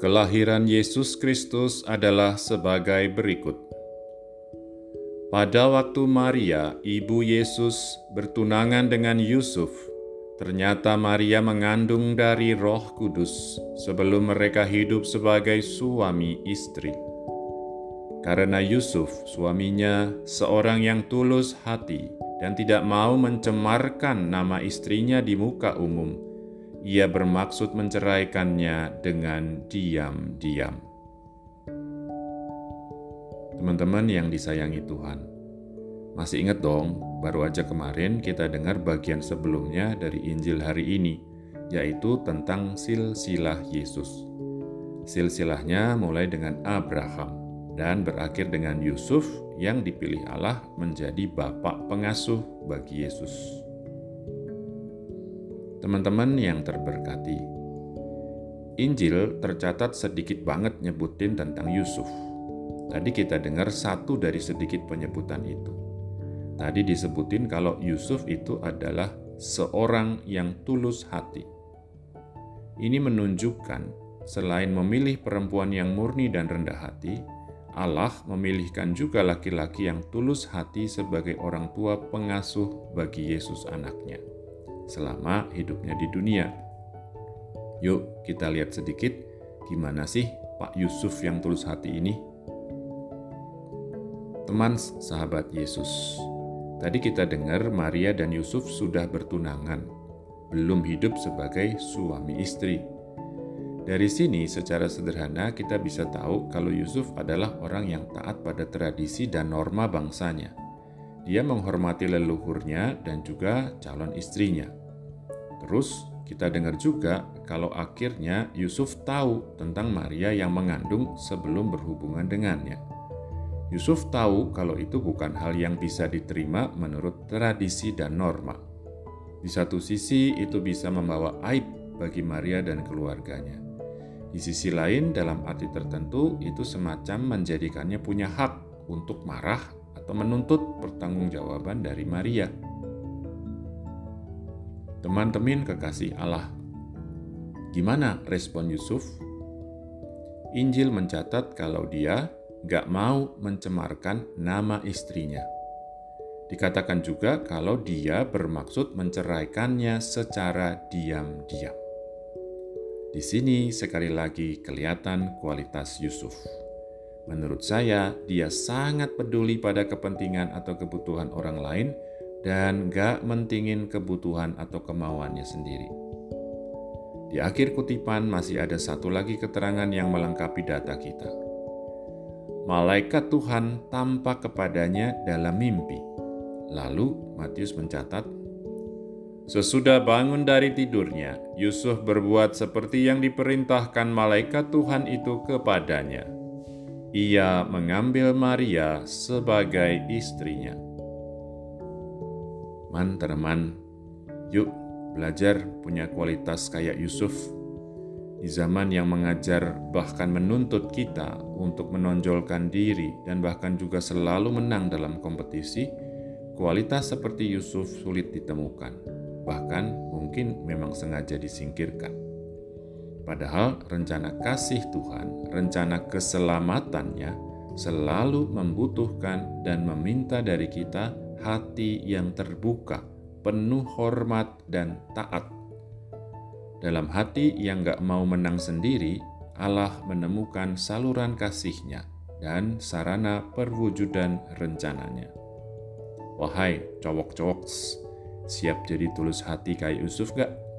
Kelahiran Yesus Kristus adalah sebagai berikut. Pada waktu Maria, ibu Yesus, bertunangan dengan Yusuf, ternyata Maria mengandung dari Roh Kudus sebelum mereka hidup sebagai suami istri. Karena Yusuf, suaminya, seorang yang tulus hati dan tidak mau mencemarkan nama istrinya di muka umum ia bermaksud menceraikannya dengan diam-diam. Teman-teman yang disayangi Tuhan, masih ingat dong, baru aja kemarin kita dengar bagian sebelumnya dari Injil hari ini, yaitu tentang silsilah Yesus. Silsilahnya mulai dengan Abraham dan berakhir dengan Yusuf yang dipilih Allah menjadi bapak pengasuh bagi Yesus. Teman-teman yang terberkati, Injil tercatat sedikit banget nyebutin tentang Yusuf. Tadi kita dengar satu dari sedikit penyebutan itu. Tadi disebutin kalau Yusuf itu adalah seorang yang tulus hati. Ini menunjukkan selain memilih perempuan yang murni dan rendah hati, Allah memilihkan juga laki-laki yang tulus hati sebagai orang tua pengasuh bagi Yesus anaknya selama hidupnya di dunia. Yuk, kita lihat sedikit gimana sih Pak Yusuf yang tulus hati ini. Teman sahabat Yesus, tadi kita dengar Maria dan Yusuf sudah bertunangan, belum hidup sebagai suami istri. Dari sini, secara sederhana, kita bisa tahu kalau Yusuf adalah orang yang taat pada tradisi dan norma bangsanya. Dia menghormati leluhurnya dan juga calon istrinya. Terus kita dengar juga kalau akhirnya Yusuf tahu tentang Maria yang mengandung sebelum berhubungan dengannya. Yusuf tahu kalau itu bukan hal yang bisa diterima menurut tradisi dan norma. Di satu sisi, itu bisa membawa aib bagi Maria dan keluarganya. Di sisi lain, dalam arti tertentu, itu semacam menjadikannya punya hak untuk marah atau menuntut pertanggungjawaban dari Maria. Teman-teman kekasih Allah, gimana respon Yusuf? Injil mencatat kalau dia gak mau mencemarkan nama istrinya. Dikatakan juga kalau dia bermaksud menceraikannya secara diam-diam. Di sini sekali lagi kelihatan kualitas Yusuf. Menurut saya, dia sangat peduli pada kepentingan atau kebutuhan orang lain dan gak mentingin kebutuhan atau kemauannya sendiri. Di akhir kutipan masih ada satu lagi keterangan yang melengkapi data kita. Malaikat Tuhan tampak kepadanya dalam mimpi. Lalu Matius mencatat, Sesudah bangun dari tidurnya, Yusuf berbuat seperti yang diperintahkan malaikat Tuhan itu kepadanya. Ia mengambil Maria sebagai istrinya Man, teman, yuk belajar punya kualitas kayak Yusuf. Di zaman yang mengajar bahkan menuntut kita untuk menonjolkan diri dan bahkan juga selalu menang dalam kompetisi, kualitas seperti Yusuf sulit ditemukan, bahkan mungkin memang sengaja disingkirkan. Padahal rencana kasih Tuhan, rencana keselamatannya selalu membutuhkan dan meminta dari kita hati yang terbuka, penuh hormat dan taat. Dalam hati yang gak mau menang sendiri, Allah menemukan saluran kasihnya dan sarana perwujudan rencananya. Wahai cowok-cowok, siap jadi tulus hati kayak Yusuf gak?